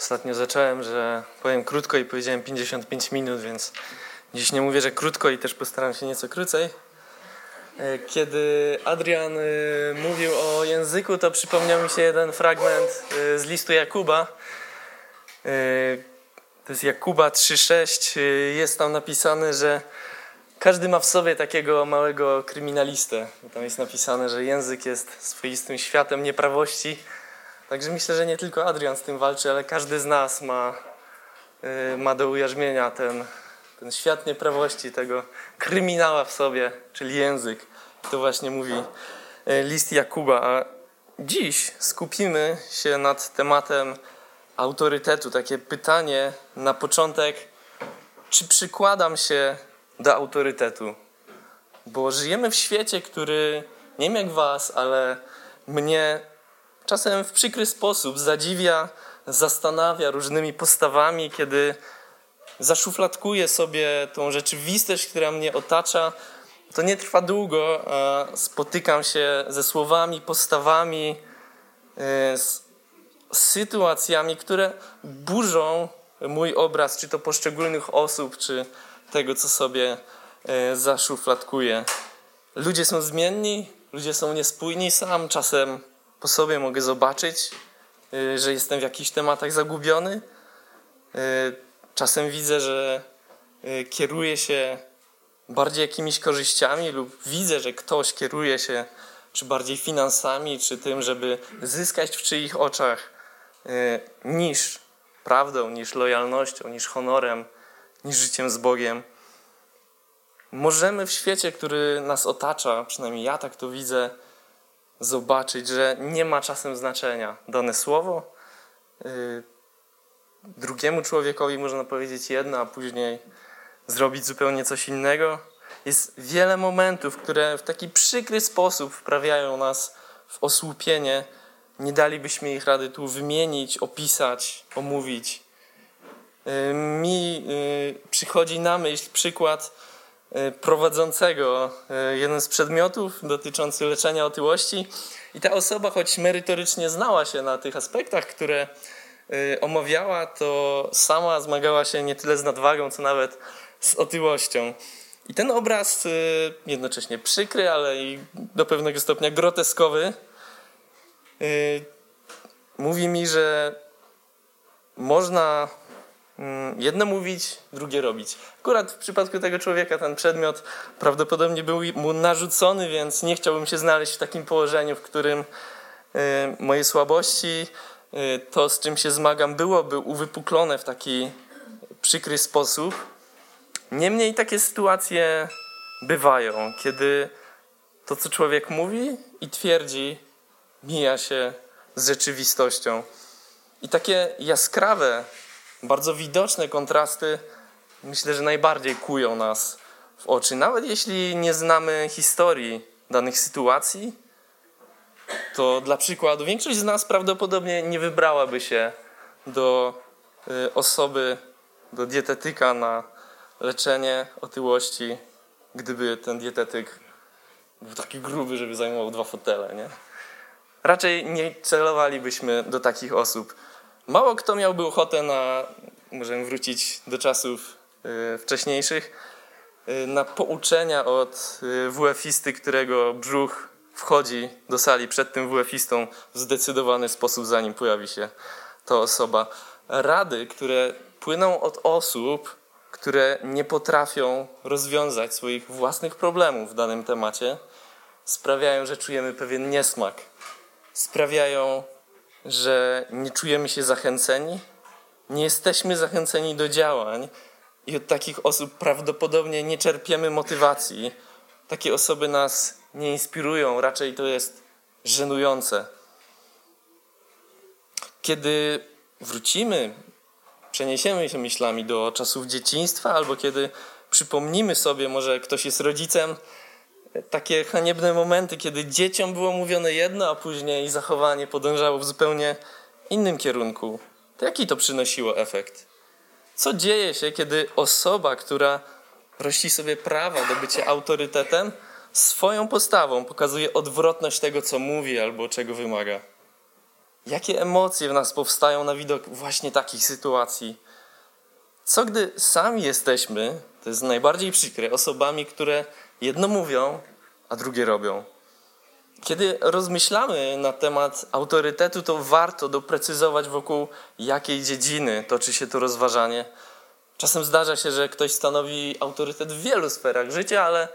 Ostatnio zacząłem, że powiem krótko i powiedziałem 55 minut, więc dziś nie mówię, że krótko i też postaram się nieco krócej. E, Kiedy Adrian e, mówił o języku, to przypomniał mi się jeden fragment e, z listu Jakuba. To jest Jakuba 3,6. E, Jest tam napisane, że każdy ma w sobie takiego małego kryminalistę. Tam jest napisane, że język jest swoistym światem nieprawości. Także myślę, że nie tylko Adrian z tym walczy, ale każdy z nas ma, y, ma do ujarzmienia ten, ten świat nieprawości, tego kryminała w sobie, czyli język. To właśnie mówi y, list Jakuba. A dziś skupimy się nad tematem autorytetu. Takie pytanie na początek, czy przykładam się do autorytetu? Bo żyjemy w świecie, który nie wiem jak was, ale mnie czasem w przykry sposób zadziwia, zastanawia różnymi postawami, kiedy zaszufladkuję sobie tą rzeczywistość, która mnie otacza. To nie trwa długo, spotykam się ze słowami, postawami, y, z sytuacjami, które burzą mój obraz, czy to poszczególnych osób, czy tego, co sobie y, zaszufladkuję. Ludzie są zmienni, ludzie są niespójni. Sam czasem po sobie mogę zobaczyć, y, że jestem w jakichś tematach zagubiony. Y, Czasem widzę, że y, kieruję się bardziej jakimiś korzyściami, lub widzę, że ktoś kieruje się czy bardziej finansami, czy tym, żeby zyskać w czyich oczach, niż prawdą, niż lojalnością, niż honorem, niż życiem z Bogiem. Możemy w świecie, który nas otacza, przynajmniej ja tak to widzę, zobaczyć, że nie ma czasem znaczenia dane słowo. y, Drugiemu człowiekowi można powiedzieć jedno, a później zrobić zupełnie coś innego. Jest wiele momentów, które w taki przykry sposób wprawiają nas w osłupienie. Nie dalibyśmy ich rady tu wymienić, opisać, omówić. Y, Mi y, przychodzi na myśl przykład prowadzącego y, jeden z przedmiotów dotyczący leczenia otyłości. I ta osoba, choć merytorycznie znała się na tych aspektach, które y, omawiała, to sama zmagała się nie tyle z nadwagą, co nawet z otyłością. I ten obraz jednocześnie przykry, ale i do pewnego stopnia groteskowy mówi mi, że można jedno mówić, drugie robić. Akurat w przypadku tego człowieka ten przedmiot prawdopodobnie był mu narzucony, więc nie chciałbym się znaleźć w takim położeniu, w którym y, moje słabości, y, to z czym się zmagam, byłoby uwypuklone w taki przykry sposób. Niemniej takie sytuacje bywają, kiedy to, co człowiek mówi i twierdzi, mija się z rzeczywistością. I takie jaskrawe, bardzo widoczne kontrasty myślę, że najbardziej kują nas w oczy. Nawet jeśli nie znamy historii danych sytuacji, to dla przykładu większość z nas prawdopodobnie nie wybrałaby się do y, osoby, do dietetyka na leczenie otyłości, gdyby ten dietetyk był taki gruby, żeby zajmował dwa fotele, nie? Raczej nie celowalibyśmy do takich osób. Mało kto miałby ochotę na, możemy wrócić do czasów y, wcześniejszych, y, na pouczenia od y, WF-isty, którego brzuch wchodzi do sali przed tym WF-istą w zdecydowany sposób, zanim pojawi się ta osoba. Rady, które płyną od osób, które nie potrafią rozwiązać swoich własnych problemów w danym temacie, sprawiają, że czujemy pewien niesmak. Sprawiają, że nie czujemy się zachęceni, nie jesteśmy zachęceni do działań i od takich osób prawdopodobnie nie czerpiemy motywacji. Takie osoby nas nie inspirują, raczej to jest żenujące. Kiedy wrócimy, przeniesiemy się myślami do czasów dzieciństwa, albo kiedy przypomnimy sobie, może ktoś jest rodzicem, takie haniebne momenty, kiedy dzieciom było mówione jedno, a później zachowanie podążało w zupełnie innym kierunku. To jaki to przynosiło efekt? Co dzieje się, kiedy osoba, która rości sobie prawa do bycia autorytetem, swoją postawą pokazuje odwrotność tego, co mówi albo czego wymaga? Jakie emocje w nas powstają na widok właśnie takich sytuacji? Co gdy sami jesteśmy, to jest najbardziej przykre, osobami, które jedno mówią, a drugie robią? Kiedy rozmyślamy na temat autorytetu, to warto doprecyzować, wokół jakiej dziedziny toczy się to rozważanie. Czasem zdarza się, że ktoś stanowi autorytet w wielu sferach życia, ale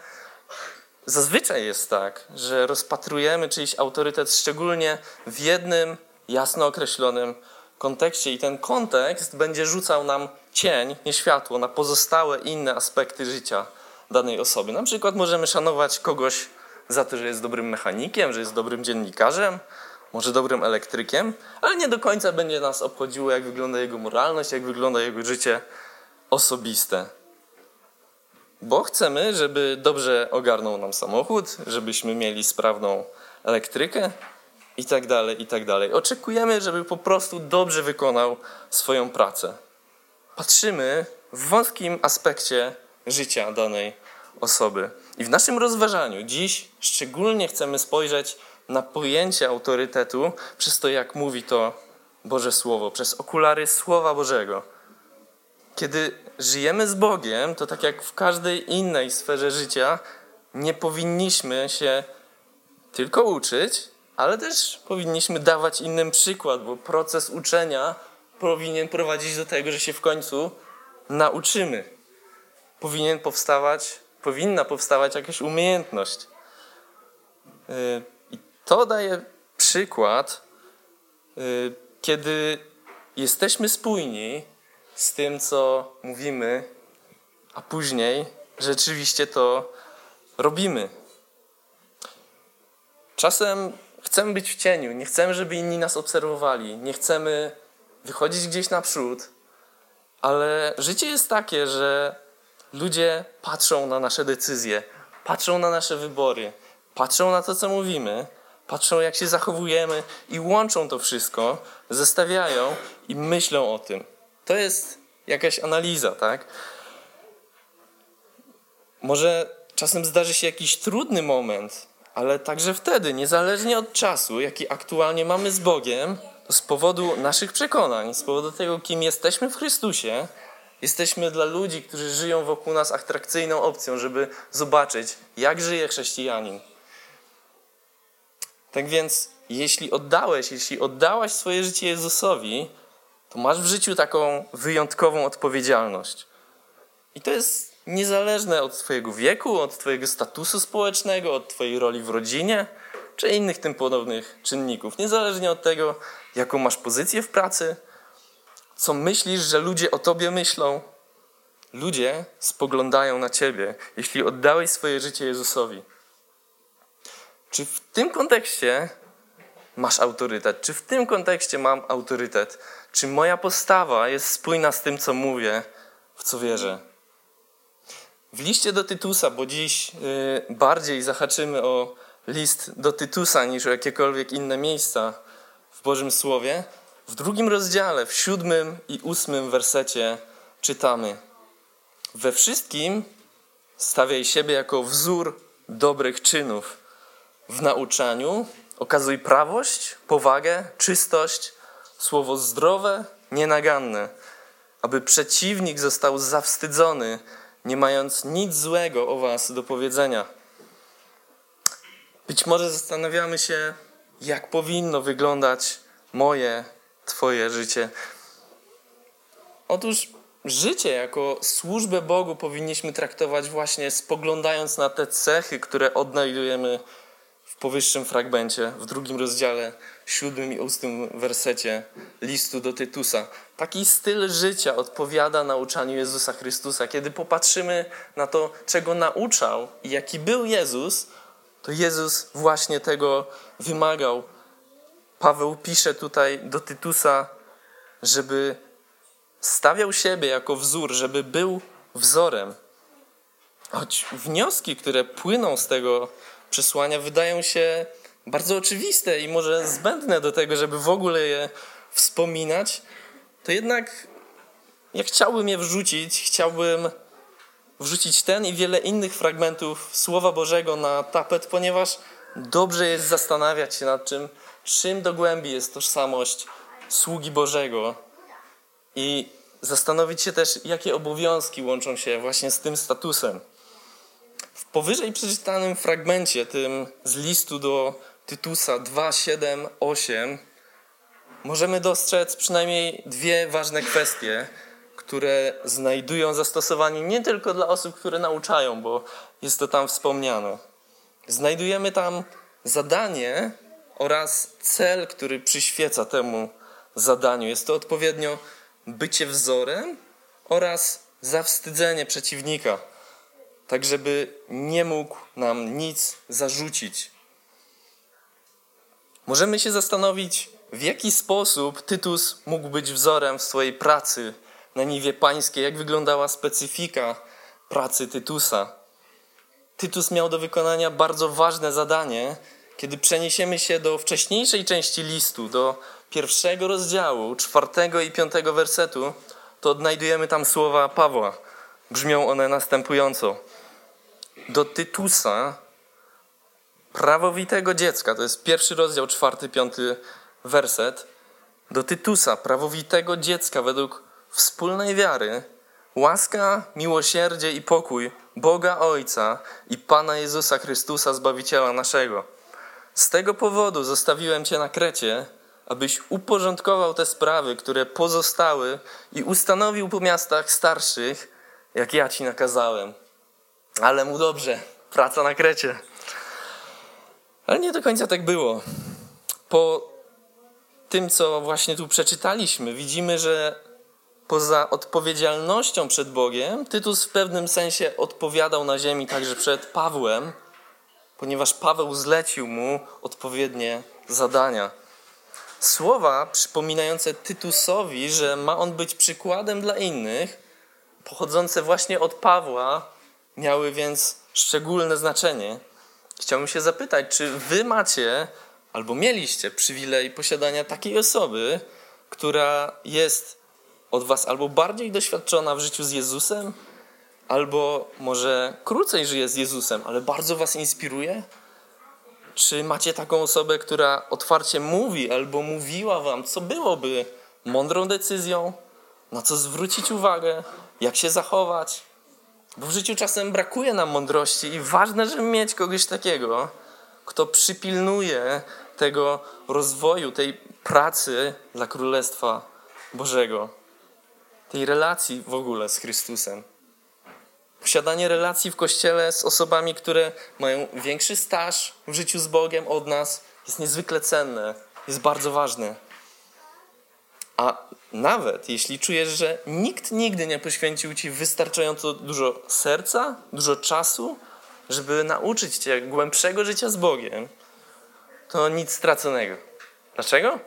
zazwyczaj jest tak, że rozpatrujemy czyjś autorytet szczególnie w jednym jasno określonym kontekście i ten kontekst będzie rzucał nam cień, nie światło, na pozostałe inne aspekty życia danej osoby. Na przykład możemy szanować kogoś za to, że jest dobrym mechanikiem, że jest dobrym dziennikarzem, może dobrym elektrykiem, ale nie do końca będzie nas obchodziło, jak wygląda jego moralność, jak wygląda jego życie osobiste. Bo chcemy, żeby dobrze ogarnął nam samochód, żebyśmy mieli sprawną elektrykę i tak dalej, i tak dalej. Oczekujemy, żeby po prostu dobrze wykonał swoją pracę. Patrzymy w wąskim aspekcie życia danej osoby. I w naszym rozważaniu dziś szczególnie chcemy spojrzeć na pojęcie autorytetu przez to, jak mówi to Boże Słowo, przez okulary Słowa Bożego. Kiedy żyjemy z Bogiem, to tak jak w każdej innej sferze życia, nie powinniśmy się tylko uczyć, ale też powinniśmy dawać innym przykład, bo proces uczenia powinien prowadzić do tego, że się w końcu nauczymy. Powinien powstawać powinna powstawać jakaś umiejętność. Y, I to daje przykład, y, kiedy jesteśmy spójni z tym, co mówimy, a później rzeczywiście to robimy. Czasem chcemy być w cieniu, nie chcemy, żeby inni nas obserwowali, nie chcemy wychodzić gdzieś naprzód, ale życie jest takie, że Ludzie patrzą na nasze decyzje, patrzą na nasze wybory, patrzą na to, co mówimy, patrzą, jak się zachowujemy i łączą to wszystko, zestawiają i myślą o tym. To jest jakaś analiza, tak? Może czasem zdarzy się jakiś trudny moment, ale także wtedy, niezależnie od czasu, jaki aktualnie mamy z Bogiem, z powodu naszych przekonań, z powodu tego, kim jesteśmy w Chrystusie, Jesteśmy dla ludzi, którzy żyją wokół nas atrakcyjną opcją, żeby zobaczyć, jak żyje chrześcijanin. Tak więc, jeśli oddałeś, jeśli oddałaś swoje życie Jezusowi, to masz w życiu taką wyjątkową odpowiedzialność. I to jest niezależne od Twojego wieku, od Twojego statusu społecznego, od Twojej roli w rodzinie, czy innych tym podobnych czynników. Niezależnie od tego, jaką masz pozycję w pracy, co myślisz, że ludzie o tobie myślą. Ludzie spoglądają na ciebie, jeśli oddałeś swoje życie Jezusowi. Czy w tym kontekście masz autorytet? Czy w tym kontekście mam autorytet? Czy moja postawa jest spójna z tym, co mówię, w co wierzę? W liście do Tytusa, bo dziś y, bardziej zahaczymy o list do Tytusa niż o jakiekolwiek inne miejsca w Bożym Słowie, w drugim rozdziale, w siódmym i ósmym wersecie czytamy: We wszystkim stawiaj siebie jako wzór dobrych czynów. W nauczaniu okazuj prawość, powagę, czystość, słowo zdrowe, nienaganne, aby przeciwnik został zawstydzony, nie mając nic złego o was do powiedzenia. Być może zastanawiamy się, jak powinno wyglądać moje Twoje życie. Otóż życie jako służbę Bogu powinniśmy traktować właśnie spoglądając na te cechy, które odnajdujemy w powyższym fragmencie, w drugim rozdziale, siódmym i ósmym wersecie listu do Tytusa. Taki styl życia odpowiada nauczaniu Jezusa Chrystusa. Kiedy popatrzymy na to, czego nauczał i jaki był Jezus, to Jezus właśnie tego wymagał Paweł pisze tutaj do Tytusa, żeby stawiał siebie jako wzór, żeby był wzorem. Choć wnioski, które płyną z tego przesłania, wydają się bardzo oczywiste i może zbędne do tego, żeby w ogóle je wspominać, to jednak jak chciałbym je wrzucić, chciałbym wrzucić ten i wiele innych fragmentów Słowa Bożego na tapet, ponieważ dobrze jest zastanawiać się nad czym czym do głębi jest tożsamość sługi Bożego i zastanowić się też, jakie obowiązki łączą się właśnie z tym statusem. W powyżej przeczytanym fragmencie, tym z listu do Tytusa 2, 7, 8, możemy dostrzec przynajmniej dwie ważne kwestie, które znajdują zastosowanie nie tylko dla osób, które nauczają, bo jest to tam wspomniane. Znajdujemy tam zadanie oraz cel, który przyświeca temu zadaniu. Jest to odpowiednio bycie wzorem oraz zawstydzenie przeciwnika, tak żeby nie mógł nam nic zarzucić. Możemy się zastanowić, w jaki sposób Tytus mógł być wzorem w swojej pracy na niwie pańskiej, jak wyglądała specyfika pracy Tytusa. Tytus miał do wykonania bardzo ważne zadanie, kiedy przeniesiemy się do wcześniejszej części listu, do pierwszego rozdziału, czwartego i piątego wersetu, to odnajdujemy tam słowa Pawła. Brzmią one następująco. Do Tytusa, prawowitego dziecka, to jest pierwszy rozdział, czwarty, piąty werset. Do Tytusa, prawowitego dziecka według wspólnej wiary, łaska, miłosierdzie i pokój Boga Ojca i Pana Jezusa Chrystusa, Zbawiciela naszego. Z tego powodu zostawiłem Cię na Krecie, abyś uporządkował te sprawy, które pozostały i ustanowił po miastach starszych, jak ja Ci nakazałem. Ale mu dobrze, praca na Krecie. Ale nie do końca tak było. Po tym, co właśnie tu przeczytaliśmy, widzimy, że poza odpowiedzialnością przed Bogiem, Tytus w pewnym sensie odpowiadał na ziemi także przed Pawłem, ponieważ Paweł zlecił mu odpowiednie zadania. Słowa przypominające Tytusowi, że ma on być przykładem dla innych, pochodzące właśnie od Pawła, miały więc szczególne znaczenie. Chciałbym się zapytać, czy wy macie albo mieliście przywilej posiadania takiej osoby, która jest od was albo bardziej doświadczona w życiu z Jezusem, albo może krócej żyje z Jezusem, ale bardzo was inspiruje? Czy macie taką osobę, która otwarcie mówi albo mówiła wam, co byłoby mądrą decyzją, na co zwrócić uwagę, jak się zachować? Bo w życiu czasem brakuje nam mądrości i ważne, żeby mieć kogoś takiego, kto przypilnuje tego rozwoju, tej pracy dla Królestwa Bożego, tej relacji w ogóle z Chrystusem. Posiadanie relacji w kościele z osobami, które mają większy staż w życiu z Bogiem od nas, jest niezwykle cenne, jest bardzo ważne. A nawet jeśli czujesz, że nikt nigdy nie poświęcił ci wystarczająco dużo serca, dużo czasu, żeby nauczyć cię głębszego życia z Bogiem, to nic straconego. Dlaczego?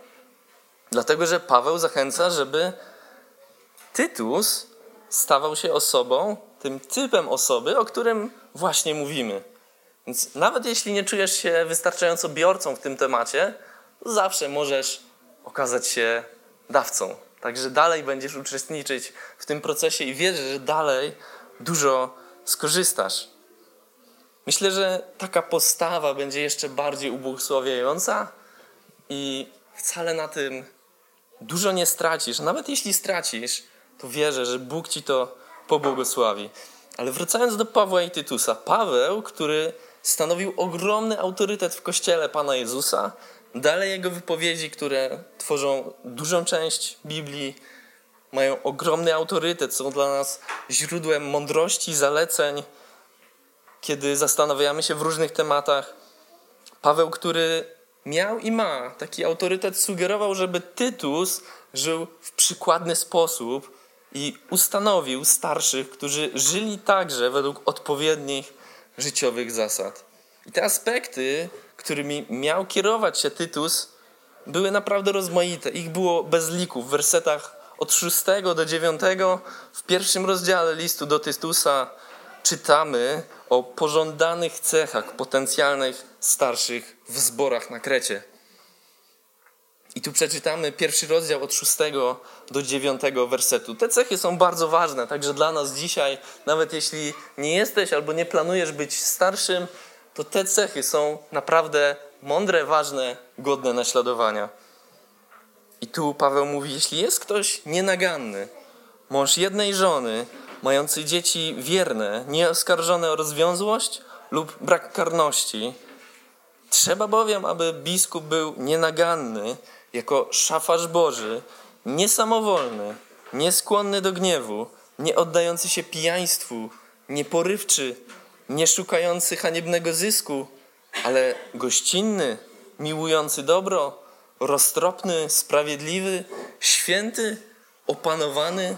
Dlatego, że Paweł zachęca, żeby Tytus stawał się osobą, tym typem osoby, o którym właśnie mówimy. Więc nawet jeśli nie czujesz się wystarczająco biorcą w tym temacie, zawsze możesz okazać się dawcą. Także dalej będziesz uczestniczyć w tym procesie i wierzę, że dalej dużo skorzystasz. Myślę, że taka postawa będzie jeszcze bardziej ubłogosławiająca i wcale na tym dużo nie stracisz. Nawet jeśli stracisz, to wierzę, że Bóg ci to pobłogosławi. Ale wracając do Pawła i Tytusa. Paweł, który stanowił ogromny autorytet w kościele Pana Jezusa, dalej jego wypowiedzi, które tworzą dużą część Biblii, mają ogromny autorytet, są dla nas źródłem mądrości, zaleceń, kiedy zastanawiamy się w różnych tematach. Paweł, który miał i ma taki autorytet, sugerował, żeby Tytus żył w przykładny sposób, i ustanowił starszych, którzy żyli także według odpowiednich życiowych zasad. I te aspekty, którymi miał kierować się Tytus, były naprawdę rozmaite. Ich było bez liku. W wersetach od 6 do 9 w pierwszym rozdziale listu do Tytusa czytamy o pożądanych cechach potencjalnych starszych w zborach na Krecie. I tu przeczytamy pierwszy rozdział od 6 do 9 wersetu. Te cechy są bardzo ważne, także dla nas dzisiaj, nawet jeśli nie jesteś albo nie planujesz być starszym, to te cechy są naprawdę mądre, ważne, godne naśladowania. I tu Paweł mówi: Jeśli jest ktoś nienaganny, mąż jednej żony, mający dzieci wierne, nieoskarżone o rozwiązłość lub brak karności, trzeba bowiem, aby biskup był nienaganny, jako szafarz Boży, niesamowolny, nieskłonny do gniewu, nie oddający się pijaństwu, nieporywczy, nie szukający haniebnego zysku, ale gościnny, miłujący dobro, roztropny, sprawiedliwy, święty, opanowany,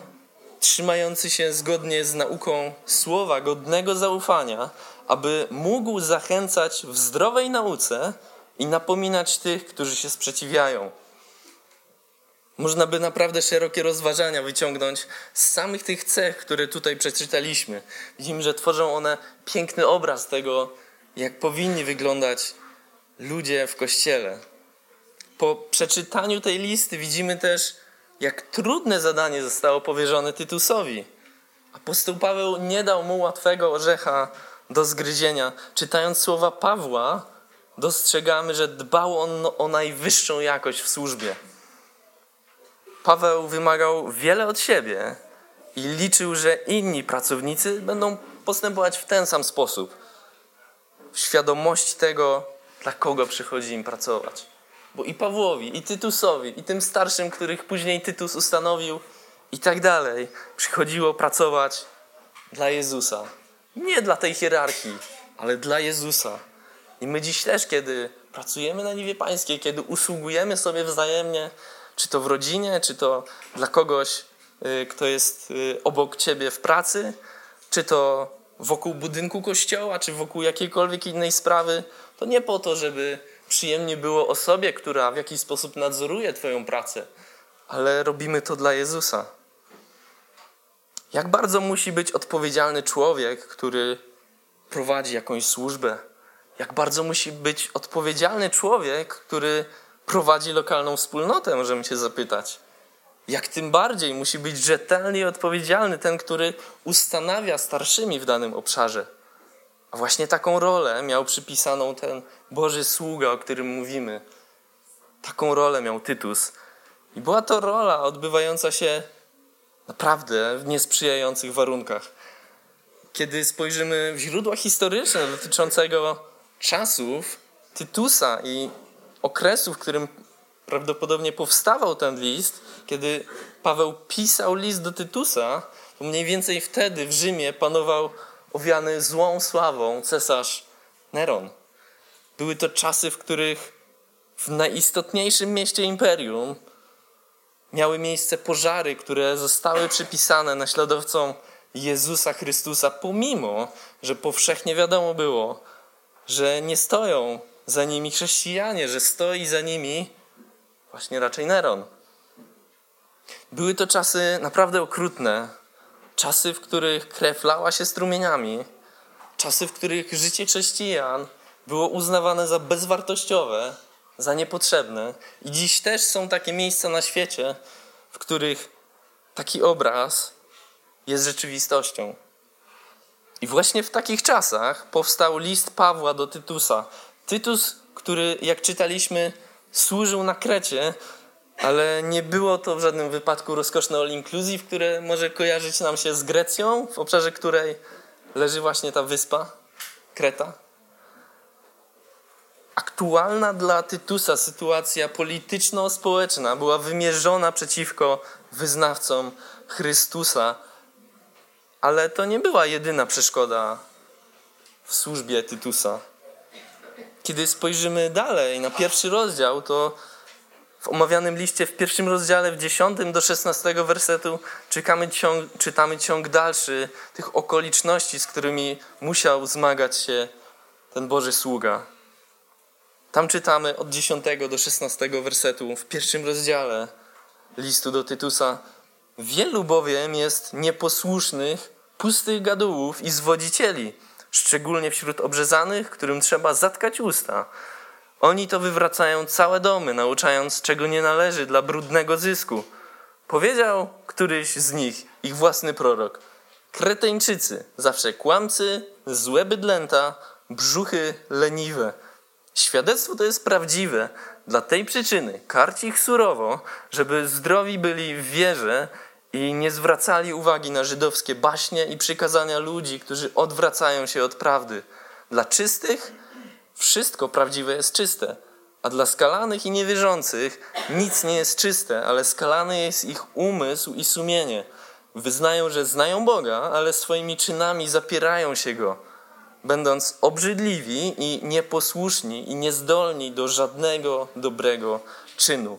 trzymający się zgodnie z nauką słowa godnego zaufania, aby mógł zachęcać w zdrowej nauce i napominać tych, którzy się sprzeciwiają. Można by naprawdę szerokie rozważania wyciągnąć z samych tych cech, które tutaj przeczytaliśmy. Widzimy, że tworzą one piękny obraz tego, jak powinni wyglądać ludzie w kościele. Po przeczytaniu tej listy widzimy też, jak trudne zadanie zostało powierzone Tytusowi. Apostoł Paweł nie dał mu łatwego orzecha do zgryzienia. Czytając słowa Pawła, dostrzegamy, że dbał on o najwyższą jakość w służbie. Paweł wymagał wiele od siebie i liczył, że inni pracownicy będą postępować w ten sam sposób. W świadomości tego, dla kogo przychodzi im pracować. Bo i Pawłowi, i Tytusowi, i tym starszym, których później Tytus ustanowił, i tak dalej, przychodziło pracować dla Jezusa. Nie dla tej hierarchii, ale dla Jezusa. I my dziś też, kiedy pracujemy na niwie pańskiej, kiedy usługujemy sobie wzajemnie, czy to w rodzinie, czy to dla kogoś, y, kto jest y, obok ciebie w pracy, czy to wokół budynku kościoła, czy wokół jakiejkolwiek innej sprawy, to nie po to, żeby przyjemnie było osobie, która w jakiś sposób nadzoruje Twoją pracę, ale robimy to dla Jezusa. Jak bardzo musi być odpowiedzialny człowiek, który prowadzi jakąś służbę? Jak bardzo musi być odpowiedzialny człowiek, który prowadzi lokalną wspólnotę, możemy się zapytać. Jak tym bardziej musi być rzetelny i odpowiedzialny ten, który ustanawia starszymi w danym obszarze. A właśnie taką rolę miał przypisaną ten Boży sługa, o którym mówimy. Taką rolę miał Tytus. I była to rola odbywająca się naprawdę w niesprzyjających warunkach. Kiedy spojrzymy w źródła historyczne dotyczącego czasów Tytusa i okresu, w którym prawdopodobnie powstawał ten list, kiedy Paweł pisał list do Tytusa, to mniej więcej wtedy w Rzymie panował owiany złą sławą cesarz Neron. Były to czasy, w których w najistotniejszym mieście imperium miały miejsce pożary, które zostały przypisane naśladowcom Jezusa Chrystusa, pomimo, że powszechnie wiadomo było, że nie stoją za nimi chrześcijanie, że stoi za nimi właśnie raczej Neron. Były to czasy naprawdę okrutne, czasy, w których krew lała się strumieniami, czasy, w których życie chrześcijan było uznawane za bezwartościowe, za niepotrzebne. I dziś też są takie miejsca na świecie, w których taki obraz jest rzeczywistością. I właśnie w takich czasach powstał list Pawła do Tytusa. Tytus, który, jak czytaliśmy, służył na Krecie, ale nie było to w żadnym wypadku rozkoszne all inclusive, które może kojarzyć nam się z Grecją, w obszarze której leży właśnie ta wyspa, Kreta. Aktualna dla Tytusa sytuacja polityczno-społeczna była wymierzona przeciwko wyznawcom Chrystusa, ale to nie była jedyna przeszkoda w służbie Tytusa. Kiedy spojrzymy dalej na pierwszy rozdział, to w omawianym liście w pierwszym rozdziale, w 10 do 16 wersetu czytamy ciąg, czytamy ciąg dalszy tych okoliczności, z którymi musiał zmagać się ten Boży sługa. Tam czytamy od 10 do 16 wersetu w pierwszym rozdziale listu do Tytusa. Wielu bowiem jest nieposłusznych, pustych gadułów i zwodzicieli, szczególnie wśród obrzezanych, którym trzeba zatkać usta. Oni to wywracają całe domy, nauczając, czego nie należy dla brudnego zysku. Powiedział któryś z nich, ich własny prorok. Kreteńczycy, zawsze kłamcy, złe bydlęta, brzuchy leniwe. Świadectwo to jest prawdziwe dla tej przyczyny. Karci ich surowo, żeby zdrowi byli w wierze i nie zwracali uwagi na żydowskie baśnie i przykazania ludzi, którzy odwracają się od prawdy. Dla czystych wszystko prawdziwe jest czyste, a dla skalanych i niewierzących nic nie jest czyste, ale skalany jest ich umysł i sumienie. Wyznają, że znają Boga, ale swoimi czynami zapierają się Go, będąc obrzydliwi i nieposłuszni i niezdolni do żadnego dobrego czynu.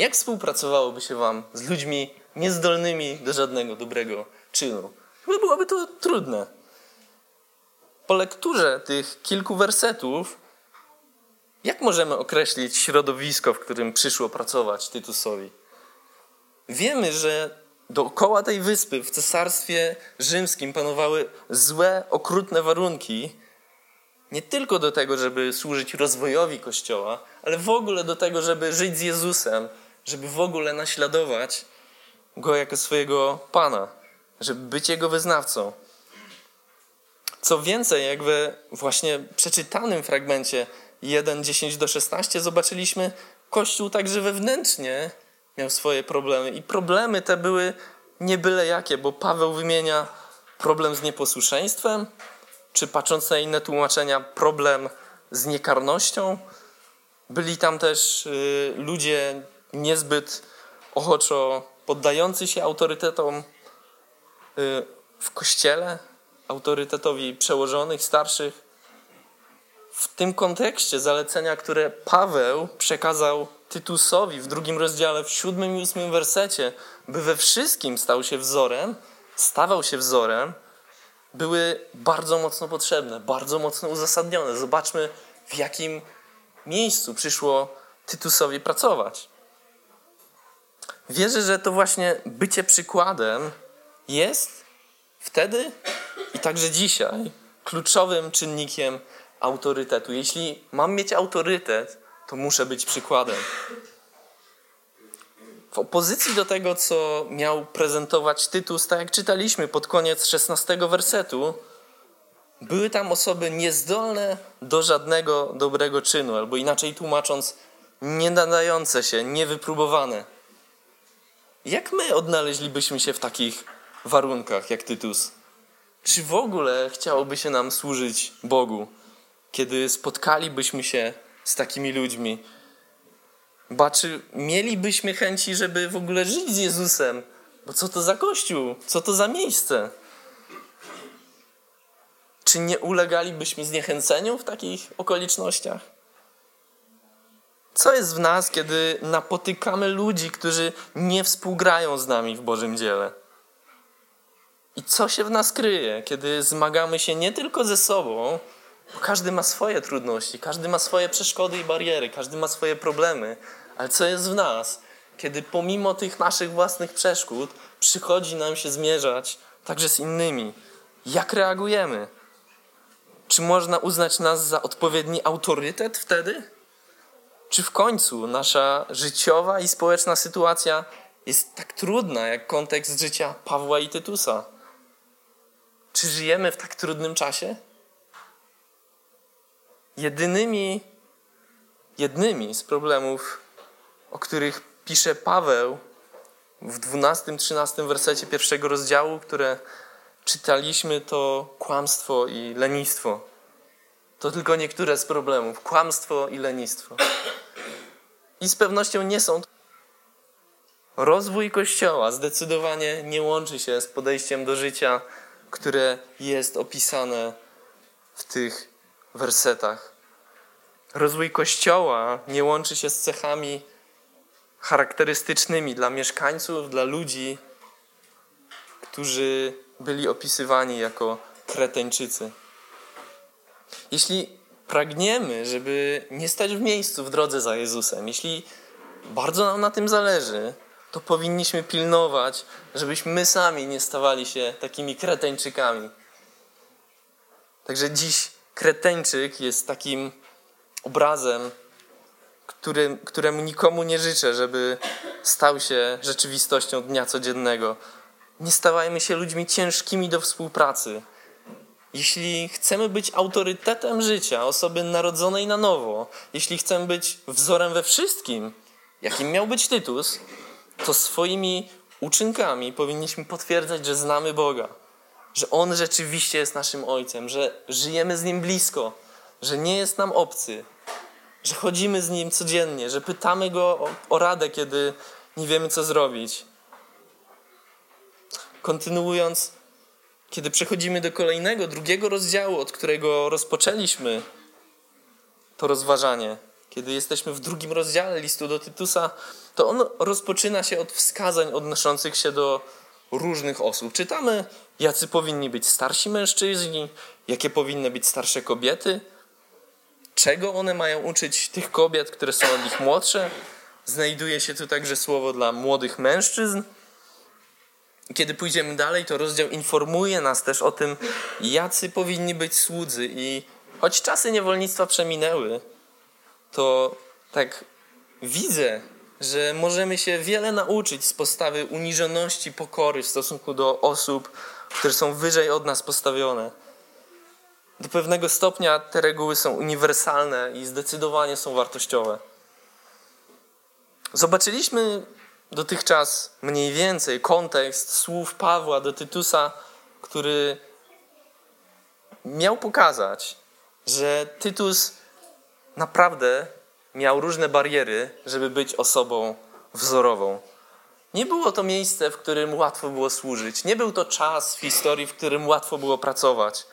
Jak współpracowałoby się Wam z ludźmi niezdolnymi do żadnego dobrego czynu? Chyba byłoby to trudne. Po lekturze tych kilku wersetów, jak możemy określić środowisko, w którym przyszło pracować Tytusowi? Wiemy, że dookoła tej wyspy w cesarstwie rzymskim panowały złe, okrutne warunki, nie tylko do tego, żeby służyć rozwojowi Kościoła, ale w ogóle do tego, żeby żyć z Jezusem, żeby w ogóle naśladować Go jako swojego Pana, żeby być Jego wyznawcą. Co więcej, jak we właśnie przeczytanym fragmencie 1, 10 do 16 zobaczyliśmy, Kościół także wewnętrznie miał swoje problemy. I problemy te były nie byle jakie, bo Paweł wymienia problem z nieposłuszeństwem, czy patrząc na inne tłumaczenia, problem z niekarnością. Byli tam też y, ludzie niezbyt ochoczo poddający się autorytetom y, w kościele, autorytetowi przełożonych, starszych. W tym kontekście zalecenia, które Paweł przekazał Tytusowi w drugim rozdziale, w siódmym i ósmym wersecie, by we wszystkim stał się wzorem, stawał się wzorem, były bardzo mocno potrzebne, bardzo mocno uzasadnione. Zobaczmy, w jakim miejscu przyszło Tytusowi pracować. Wierzę, że to właśnie bycie przykładem jest wtedy i także dzisiaj kluczowym czynnikiem autorytetu. Jeśli mam mieć autorytet, to muszę być przykładem. W opozycji do tego, co miał prezentować Tytus, tak jak czytaliśmy pod koniec 16 wersetu, były tam osoby niezdolne do żadnego dobrego czynu, albo inaczej tłumacząc, nie nadające się, niewypróbowane. Jak my odnaleźlibyśmy się w takich warunkach jak Tytus? Czy w ogóle chciałoby się nam służyć Bogu, kiedy spotkalibyśmy się z takimi ludźmi? Ba, czy mielibyśmy chęci, żeby w ogóle żyć z Jezusem? Bo co to za kościół? Co to za miejsce? Czy nie ulegalibyśmy zniechęceniu w takich okolicznościach? Co jest w nas, kiedy napotykamy ludzi, którzy nie współgrają z nami w Bożym dziele? I co się w nas kryje, kiedy zmagamy się nie tylko ze sobą, bo każdy ma swoje trudności, każdy ma swoje przeszkody i bariery, każdy ma swoje problemy, ale co jest w nas, kiedy pomimo tych naszych własnych przeszkód przychodzi nam się zmierzać także z innymi? Jak reagujemy? Czy można uznać nas za odpowiedni autorytet wtedy? Czy w końcu nasza życiowa i społeczna sytuacja jest tak trudna jak kontekst życia Pawła i Tytusa? Czy żyjemy w tak trudnym czasie? Jedynymi, jednymi z problemów, o których pisze Paweł w 12-13 wersecie pierwszego rozdziału, które czytaliśmy, to kłamstwo i lenistwo. To tylko niektóre z problemów. Kłamstwo i lenistwo. I z pewnością nie są. Rozwój Kościoła zdecydowanie nie łączy się z podejściem do życia, które jest opisane w tych wersetach. Rozwój Kościoła nie łączy się z cechami charakterystycznymi dla mieszkańców, dla ludzi, którzy byli opisywani jako Kreteńczycy. Jeśli pragniemy, żeby nie stać w miejscu w drodze za Jezusem, jeśli bardzo nam na tym zależy, to powinniśmy pilnować, żebyśmy my sami nie stawali się takimi kreteńczykami. Także dziś kreteńczyk jest takim obrazem, który, któremu nikomu nie życzę, żeby stał się rzeczywistością dnia codziennego. Nie stawajmy się ludźmi ciężkimi do współpracy. Jeśli chcemy być autorytetem życia, osoby narodzonej na nowo, jeśli chcemy być wzorem we wszystkim, jakim miał być Tytus, to swoimi uczynkami powinniśmy potwierdzać, że znamy Boga, że On rzeczywiście jest naszym Ojcem, że żyjemy z Nim blisko, że nie jest nam obcy, że chodzimy z Nim codziennie, że pytamy Go o, o radę, kiedy nie wiemy, co zrobić. Kontynuując, kiedy przechodzimy do kolejnego, drugiego rozdziału, od którego rozpoczęliśmy to rozważanie, kiedy jesteśmy w drugim rozdziale listu do Tytusa, to on rozpoczyna się od wskazań odnoszących się do różnych osób. Czytamy, jacy powinni być starsi mężczyźni, jakie powinny być starsze kobiety, czego one mają uczyć tych kobiet, które są od nich młodsze. Znajduje się tu także słowo dla młodych mężczyzn. Kiedy pójdziemy dalej, to rozdział informuje nas też o tym, jacy powinni być słudzy. I choć czasy niewolnictwa przeminęły, to tak widzę, że możemy się wiele nauczyć z postawy uniżoności, pokory w stosunku do osób, które są wyżej od nas postawione. Do pewnego stopnia te reguły są uniwersalne i zdecydowanie są wartościowe. Zobaczyliśmy dotychczas mniej więcej kontekst słów Pawła do Tytusa, który miał pokazać, że Tytus naprawdę miał różne bariery, żeby być osobą wzorową. Nie było to miejsce, w którym łatwo było służyć. Nie był to czas w historii, w którym łatwo było pracować.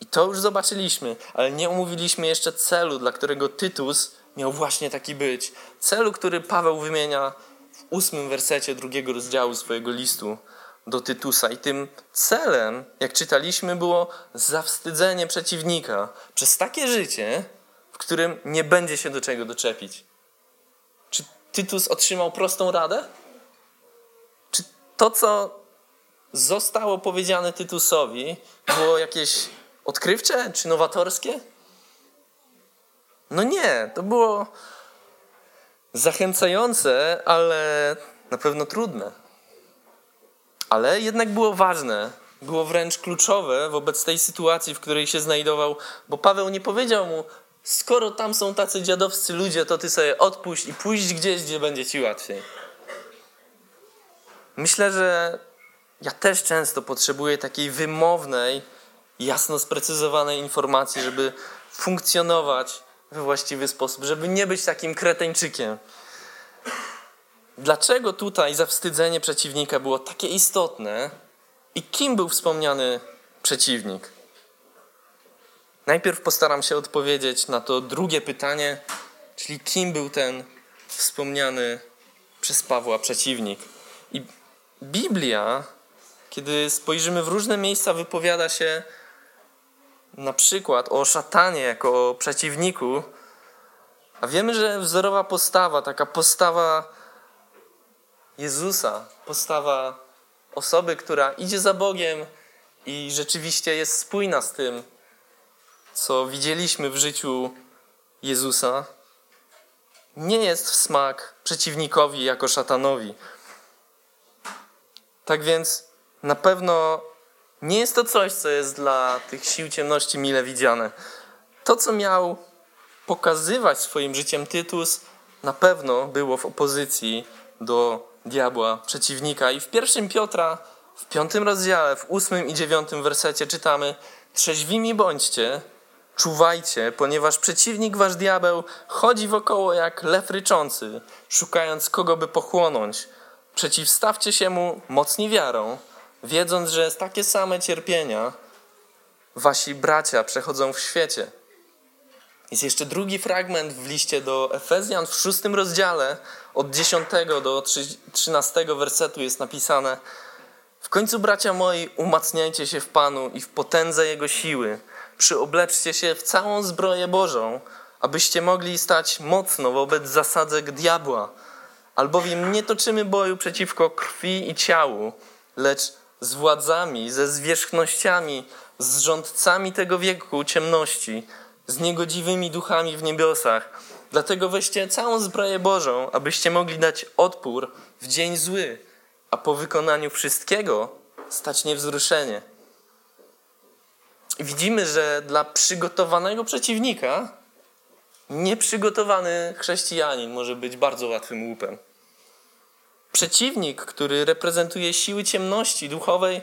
I to już zobaczyliśmy, ale nie omówiliśmy jeszcze celu, dla którego Tytus miał właśnie taki być. Celu, który Paweł wymienia w ósmym wersecie drugiego rozdziału swojego listu do Tytusa. I tym celem, jak czytaliśmy, było zawstydzenie przeciwnika przez takie życie, w którym nie będzie się do czego doczepić. Czy Tytus otrzymał prostą radę? Czy to, co zostało powiedziane Tytusowi, było jakieś odkrywcze czy nowatorskie? No nie, to było zachęcające, ale na pewno trudne. Ale jednak było ważne, było wręcz kluczowe wobec tej sytuacji, w której się znajdował, bo Paweł nie powiedział mu, skoro tam są tacy dziadowscy ludzie, to ty sobie odpuść i pójść gdzieś, gdzie będzie ci łatwiej. Myślę, że ja też często potrzebuję takiej wymownej, jasno sprecyzowanej informacji, żeby funkcjonować we właściwy sposób, żeby nie być takim kreteńczykiem. Dlaczego tutaj zawstydzenie przeciwnika było takie istotne i kim był wspomniany przeciwnik? Najpierw postaram się odpowiedzieć na to drugie pytanie, czyli kim był ten wspomniany przez Pawła przeciwnik. I Biblia, kiedy spojrzymy w różne miejsca, wypowiada się na przykład o szatanie jako o przeciwniku, a wiemy, że wzorowa postawa, taka postawa Jezusa, postawa osoby, która idzie za Bogiem i rzeczywiście jest spójna z tym, co widzieliśmy w życiu Jezusa, nie jest w smak przeciwnikowi jako szatanowi. Tak więc na pewno nie jest to coś, co jest dla tych sił ciemności mile widziane. To, co miał pokazywać swoim życiem Tytus, na pewno było w opozycji do diabła, przeciwnika. I w pierwszym Piotra, w piątym rozdziale, w ósmym i dziewiątym wersecie czytamy: Trzeźwimi bądźcie, czuwajcie, ponieważ przeciwnik wasz diabeł chodzi wokoło jak lew ryczący, szukając kogo by pochłonąć. Przeciwstawcie się mu mocni wiarą wiedząc, że takie same cierpienia wasi bracia przechodzą w świecie. Jest jeszcze drugi fragment w liście do Efezjan w szóstym rozdziale, od 10 do 13 wersetu jest napisane: W końcu, bracia moi, umacniajcie się w Panu i w potędze Jego siły. Przyobleczcie się w całą zbroję Bożą, abyście mogli stać mocno wobec zasadzek diabła. Albowiem nie toczymy boju przeciwko krwi i ciału, lecz z władzami, ze zwierzchnościami, z rządcami tego wieku ciemności, z niegodziwymi duchami w niebiosach. Dlatego weźcie całą zbroję Bożą, abyście mogli dać odpór w dzień zły, a po wykonaniu wszystkiego stać niewzruszenie. widzimy, że dla przygotowanego przeciwnika nieprzygotowany chrześcijanin może być bardzo łatwym łupem. Przeciwnik, który reprezentuje siły ciemności duchowej,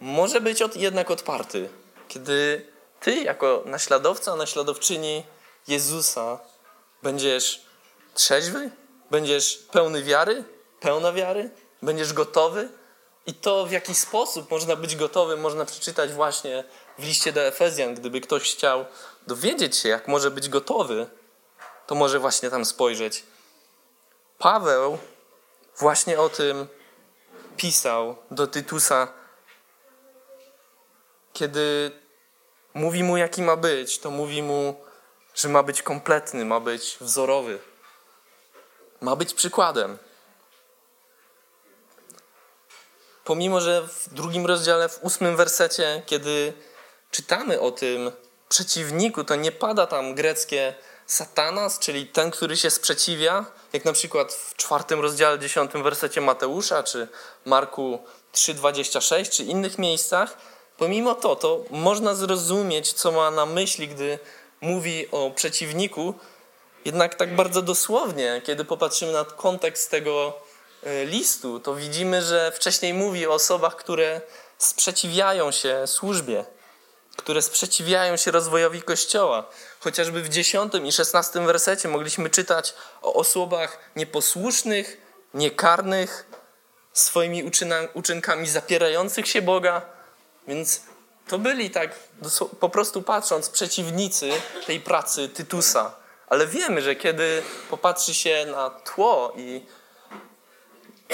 może być od, jednak odparty, kiedy ty, jako naśladowca, naśladowczyni Jezusa, będziesz trzeźwy, będziesz pełny wiary, pełna wiary, będziesz gotowy. I to, w jaki sposób można być gotowy, można przeczytać właśnie w liście do Efezjan. Gdyby ktoś chciał dowiedzieć się, jak może być gotowy, to może właśnie tam spojrzeć. Paweł właśnie o tym pisał do Tytusa, kiedy mówi mu, jaki ma być, to mówi mu, że ma być kompletny, ma być wzorowy, ma być przykładem. Pomimo, że w drugim rozdziale, w ósmym wersecie, kiedy czytamy o tym przeciwniku, to nie pada tam greckie satanas, czyli ten, który się sprzeciwia, jak na przykład w czwartym rozdziale, dziesiątym wersecie Mateusza, czy Marku 3,26, czy innych miejscach, pomimo to, to można zrozumieć, co ma na myśli, gdy mówi o przeciwniku, jednak tak bardzo dosłownie, kiedy popatrzymy na kontekst tego e, listu, to widzimy, że wcześniej mówi o osobach, które sprzeciwiają się służbie, które sprzeciwiają się rozwojowi Kościoła. Chociażby w 10 i 16 wersecie mogliśmy czytać o osobach nieposłusznych, niekarnych, swoimi uczynkami zapierających się Boga. Więc to byli tak, po prostu patrząc, przeciwnicy tej pracy Tytusa. Ale wiemy, że kiedy popatrzy się na tło i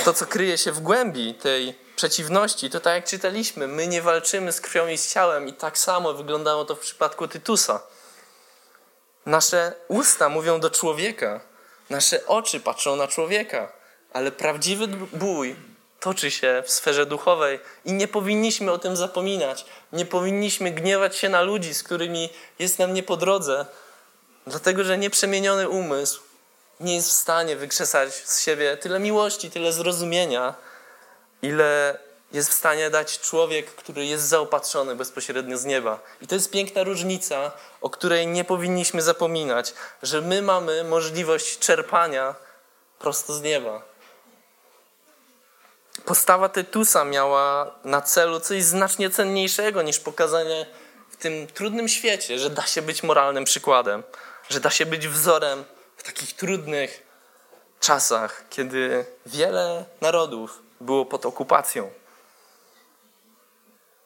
to, co kryje się w głębi tej przeciwności, to tak jak czytaliśmy, my nie walczymy z krwią i z ciałem i tak samo wyglądało to w przypadku Tytusa. Nasze usta mówią do człowieka, nasze oczy patrzą na człowieka, ale prawdziwy bój toczy się w sferze duchowej i nie powinniśmy o tym zapominać. Nie powinniśmy gniewać się na ludzi, z którymi jest nam nie po drodze, dlatego że nieprzemieniony umysł nie jest w stanie wykrzesać z siebie tyle miłości, tyle zrozumienia, ile jest w stanie dać człowiek, który jest zaopatrzony bezpośrednio z nieba. I to jest piękna różnica, o której nie powinniśmy zapominać, że my mamy możliwość czerpania prosto z nieba. Postawa Tytusa miała na celu coś znacznie cenniejszego niż pokazanie w tym trudnym świecie, że da się być moralnym przykładem, że da się być wzorem w takich trudnych czasach, kiedy wiele narodów było pod okupacją.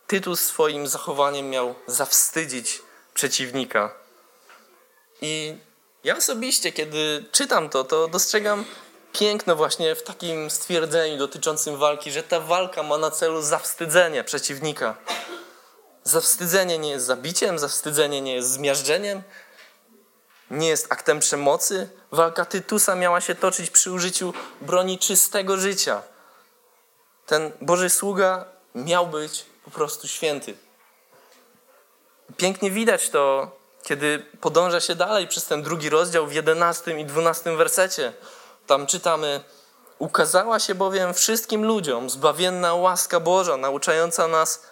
Tytus swoim zachowaniem miał zawstydzić przeciwnika. I ja osobiście, kiedy czytam to, to dostrzegam piękno właśnie w takim stwierdzeniu dotyczącym walki, że ta walka ma na celu zawstydzenie przeciwnika. Zawstydzenie nie jest zabiciem, zawstydzenie nie jest zmiażdżeniem, nie jest aktem przemocy. Walka Tytusa miała się toczyć przy użyciu broni czystego życia. Ten Boży sługa miał być po prostu święty. Pięknie widać to, kiedy podąża się dalej przez ten drugi rozdział w 11 i 12 wersecie. Tam czytamy: Ukazała się bowiem wszystkim ludziom zbawienna łaska Boża, nauczająca nas,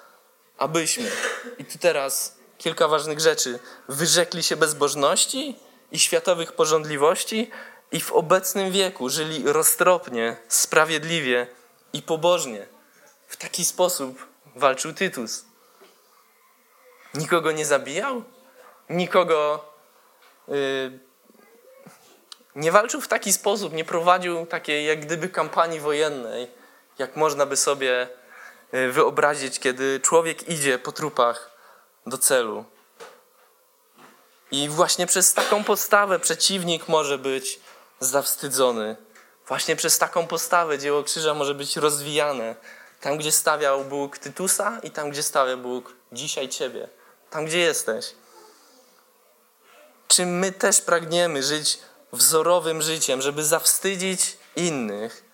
abyśmy. I tu teraz kilka ważnych rzeczy. Wyrzekli się bezbożności i światowych porządliwości i w obecnym wieku żyli roztropnie, sprawiedliwie i pobożnie. W taki sposób walczył Tytus. Nikogo nie zabijał, nikogo yy, nie walczył w taki sposób, nie prowadził takiej jak gdyby kampanii wojennej, jak można by sobie y, wyobrazić, kiedy człowiek idzie po trupach do celu. I właśnie przez taką postawę przeciwnik może być zawstydzony. Właśnie przez taką postawę dzieło krzyża może być rozwijane. Tam, gdzie stawiał Bóg Tytusa i tam, gdzie stawia Bóg dzisiaj Ciebie. Tam, gdzie jesteś. Czy my też pragniemy żyć wzorowym życiem, żeby zawstydzić innych,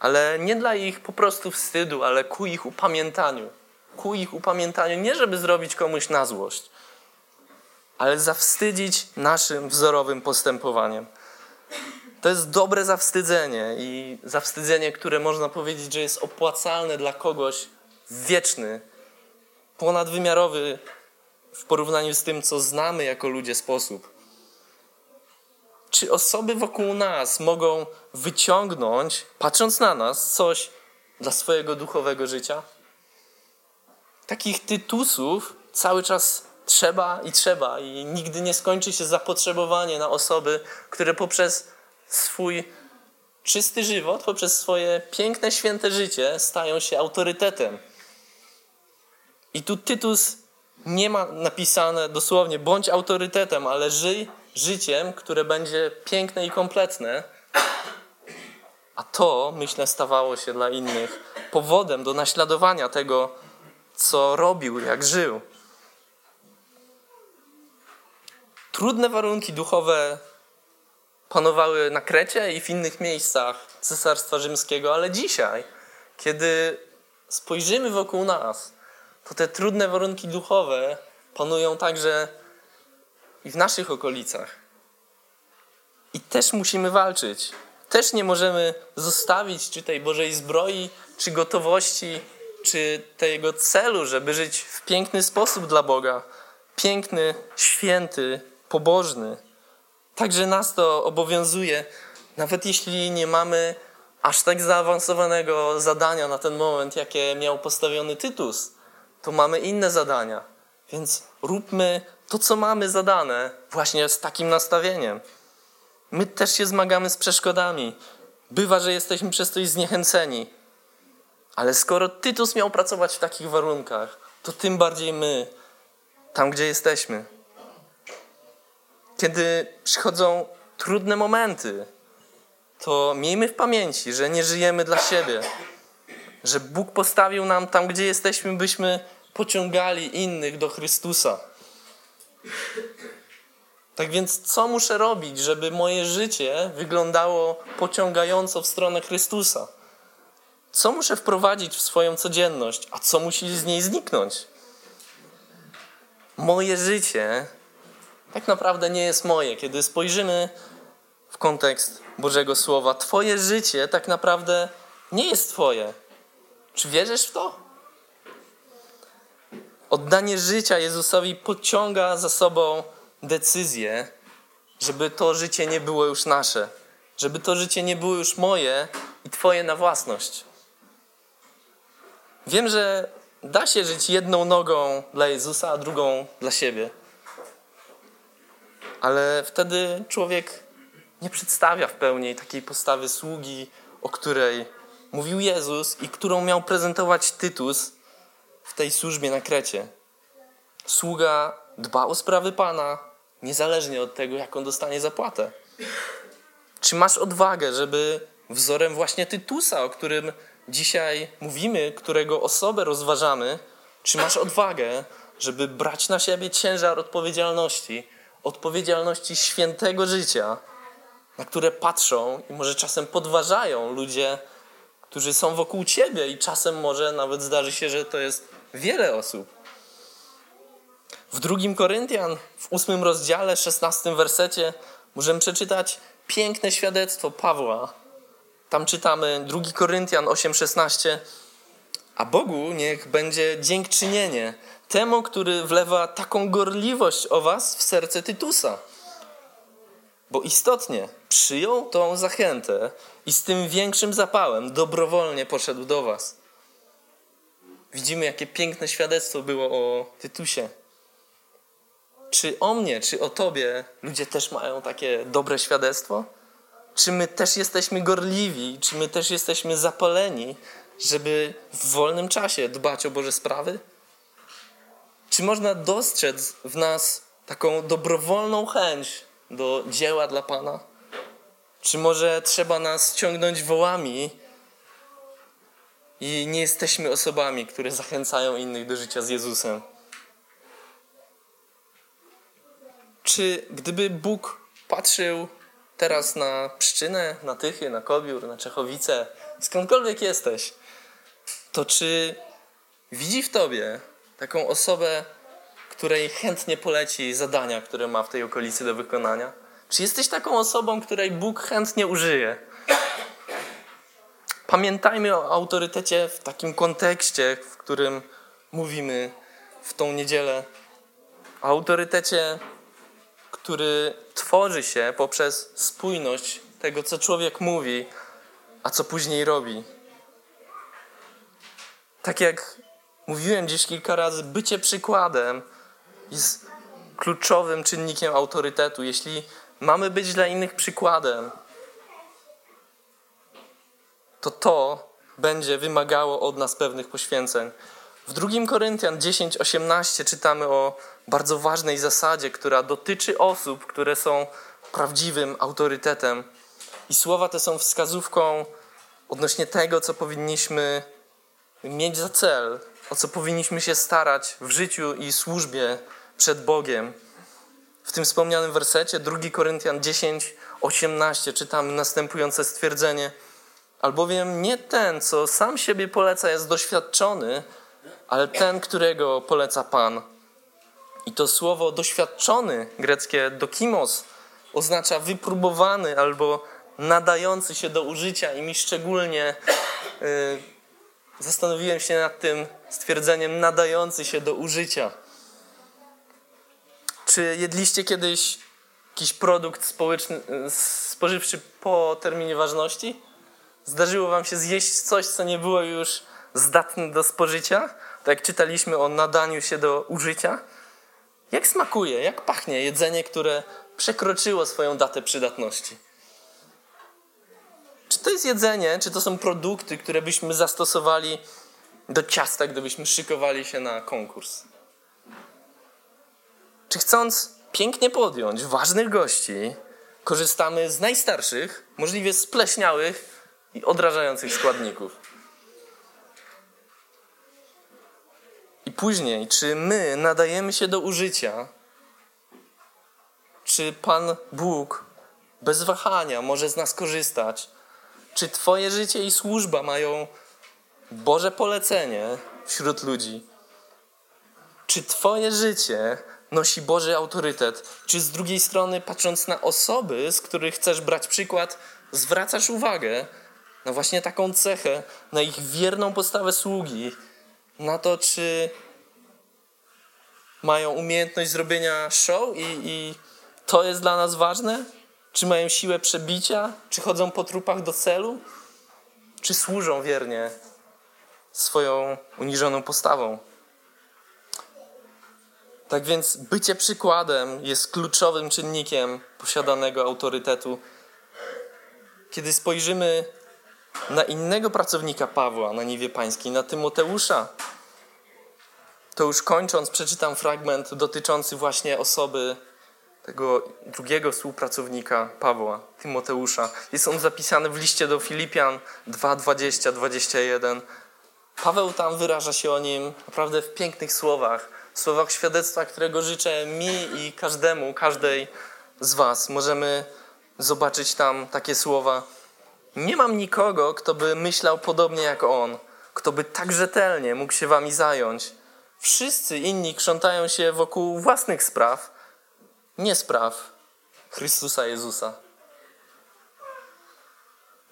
ale nie dla ich po prostu wstydu, ale ku ich upamiętaniu. Ku ich upamiętaniu, nie żeby zrobić komuś na złość, ale zawstydzić naszym wzorowym postępowaniem. To jest dobre zawstydzenie i zawstydzenie, które można powiedzieć, że jest opłacalne dla kogoś wieczny, ponadwymiarowy w porównaniu z tym, co znamy jako ludzie sposób. Czy osoby wokół nas mogą wyciągnąć, patrząc na nas, coś dla swojego duchowego życia? Takich tytusów cały czas trzeba i trzeba, i nigdy nie skończy się zapotrzebowanie na osoby, które poprzez swój czysty żywot, poprzez swoje piękne, święte życie stają się autorytetem. I tu Tytus nie ma napisane dosłownie bądź autorytetem, ale żyj życiem, które będzie piękne i kompletne. A to, myślę, stawało się dla innych powodem do naśladowania tego, co robił, jak żył. Trudne warunki duchowe panowały na Krecie i w innych miejscach Cesarstwa Rzymskiego, ale dzisiaj, kiedy spojrzymy wokół nas, to te trudne warunki duchowe panują także i w naszych okolicach. I też musimy walczyć. Też nie możemy zostawić czy tej Bożej zbroi, czy gotowości, czy tego celu, żeby żyć w piękny sposób dla Boga. Piękny, święty, pobożny. Także nas to obowiązuje, nawet jeśli nie mamy aż tak zaawansowanego zadania na ten moment, jakie miał postawiony Tytus, to mamy inne zadania. Więc róbmy to, co mamy zadane, właśnie z takim nastawieniem. My też się zmagamy z przeszkodami. Bywa, że jesteśmy przez coś zniechęceni. Ale skoro Tytus miał pracować w takich warunkach, to tym bardziej my, tam gdzie jesteśmy. Kiedy przychodzą trudne momenty, to miejmy w pamięci, że nie żyjemy dla siebie, że Bóg postawił nam tam, gdzie jesteśmy, byśmy pociągali innych do Chrystusa. Tak więc, co muszę robić, żeby moje życie wyglądało pociągająco w stronę Chrystusa? Co muszę wprowadzić w swoją codzienność, a co musi z niej zniknąć? Moje życie tak naprawdę nie jest moje. Kiedy spojrzymy w kontekst Bożego Słowa, Twoje życie tak naprawdę nie jest Twoje. Czy wierzysz w to? Oddanie życia Jezusowi pociąga za sobą decyzję, żeby to życie nie było już nasze, żeby to życie nie było już moje i Twoje na własność. Wiem, że da się żyć jedną nogą dla Jezusa, a drugą dla siebie. Ale wtedy człowiek nie przedstawia w pełni takiej postawy sługi, o której mówił Jezus i którą miał prezentować Tytus w tej służbie na Krecie. Sługa dba o sprawy Pana, niezależnie od tego, jaką dostanie zapłatę. Czy masz odwagę, żeby wzorem właśnie Tytusa, o którym dzisiaj mówimy, którego osobę rozważamy, czy masz odwagę, żeby brać na siebie ciężar odpowiedzialności, odpowiedzialności świętego życia, na które patrzą i może czasem podważają ludzie, którzy są wokół ciebie, i czasem może nawet zdarzy się, że to jest wiele osób. W drugim Koryntian, w ósmym rozdziale, szesnastym wersecie, możemy przeczytać piękne świadectwo Pawła. Tam czytamy 2 Koryntian 8:16. A Bogu niech będzie dziękczynienie temu, który wlewa taką gorliwość o was w serce Tytusa. Bo istotnie przyjął tą zachętę i z tym większym zapałem dobrowolnie poszedł do was. Widzimy, jakie piękne świadectwo było o Tytusie. Czy o mnie, czy o tobie ludzie też mają takie dobre świadectwo? Czy my też jesteśmy gorliwi? Czy my też jesteśmy zapaleni, żeby w wolnym czasie dbać o Boże sprawy? Czy można dostrzec w nas taką dobrowolną chęć do dzieła dla Pana? Czy może trzeba nas ciągnąć wołami i nie jesteśmy osobami, które zachęcają innych do życia z Jezusem? Czy gdyby Bóg patrzył teraz na Pszczynę, na Tychy, na Kobiór, na Czechowice, skądkolwiek jesteś, to czy widzi w tobie taką osobę, której chętnie poleci zadania, które ma w tej okolicy do wykonania? Czy jesteś taką osobą, której Bóg chętnie użyje? Pamiętajmy o autorytecie w takim kontekście, w którym mówimy w tą niedzielę o autorytecie, który tworzy się poprzez spójność tego, co człowiek mówi, a co później robi. Tak jak mówiłem dziś kilka razy, bycie przykładem jest kluczowym czynnikiem autorytetu. Jeśli mamy być dla innych przykładem, to to będzie wymagało od nas pewnych poświęceń. W 2 Koryntian 10:18 czytamy o bardzo ważnej zasadzie, która dotyczy osób, które są prawdziwym autorytetem. I słowa te są wskazówką odnośnie tego, co powinniśmy mieć za cel, o co powinniśmy się starać w życiu i służbie przed Bogiem. W tym wspomnianym wersecie 2 Koryntian 10:18 czytamy następujące stwierdzenie: Albowiem nie ten, co sam siebie poleca, jest doświadczony, ale ten, którego poleca Pan. I to słowo doświadczony, greckie dokimos, oznacza wypróbowany albo nadający się do użycia i mi szczególnie y, zastanowiłem się nad tym stwierdzeniem nadający się do użycia. Czy jedliście kiedyś jakiś produkt społeczny, y, spożywczy po terminie ważności? Zdarzyło wam się zjeść coś, co nie było już zdatne do spożycia? Tak jak czytaliśmy o nadaniu się do użycia. Jak smakuje, jak pachnie jedzenie, które przekroczyło swoją datę przydatności? To jest jedzenie, czy to są produkty, które byśmy zastosowali do ciasta, gdybyśmy szykowali się na konkurs? Czy chcąc pięknie podjąć ważnych gości, korzystamy z najstarszych, możliwie spleśniałych i odrażających składników? I później, czy my nadajemy się do użycia? Czy Pan Bóg bez wahania może z nas korzystać? Czy Twoje życie i służba mają Boże polecenie wśród ludzi? Czy Twoje życie nosi Boży autorytet? Czy z drugiej strony, patrząc na osoby, z których chcesz brać przykład, zwracasz uwagę na właśnie taką cechę, na ich wierną postawę sługi, na to, czy mają umiejętność zrobienia show i, i to jest dla nas ważne? Czy mają siłę przebicia? Czy chodzą po trupach do celu? Czy służą wiernie swoją uniżoną postawą? Tak więc bycie przykładem jest kluczowym czynnikiem posiadanego autorytetu. Kiedy spojrzymy na innego pracownika Pawła na Niwie Pańskiej, na Tymoteusza, to już kończąc, przeczytam fragment dotyczący właśnie osoby tego drugiego współpracownika Pawła, Tymoteusza. Jest on zapisany w liście do Filipian 2:20-21. Paweł tam wyraża się o nim naprawdę w pięknych słowach, słowach świadectwa, którego życzę mi i każdemu, każdej z Was. Możemy zobaczyć tam takie słowa. Nie mam nikogo, kto by myślał podobnie jak on, kto by tak rzetelnie mógł się Wami zająć. Wszyscy inni krzątają się wokół własnych spraw, nie spraw Chrystusa Jezusa.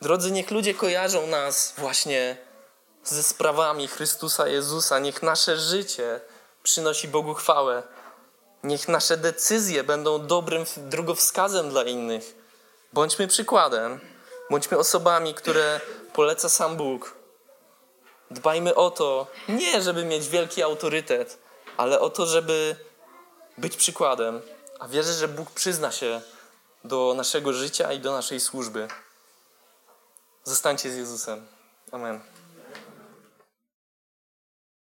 Drodzy, niech ludzie kojarzą nas właśnie ze sprawami Chrystusa Jezusa. Niech nasze życie przynosi Bogu chwałę. Niech nasze decyzje będą dobrym drogowskazem dla innych. Bądźmy przykładem. Bądźmy osobami, które poleca sam Bóg. Dbajmy o to, nie żeby mieć wielki autorytet, ale o to, żeby być przykładem. A wierzę, że Bóg przyzna się do naszego życia i do naszej służby. Zostańcie z Jezusem. Amen.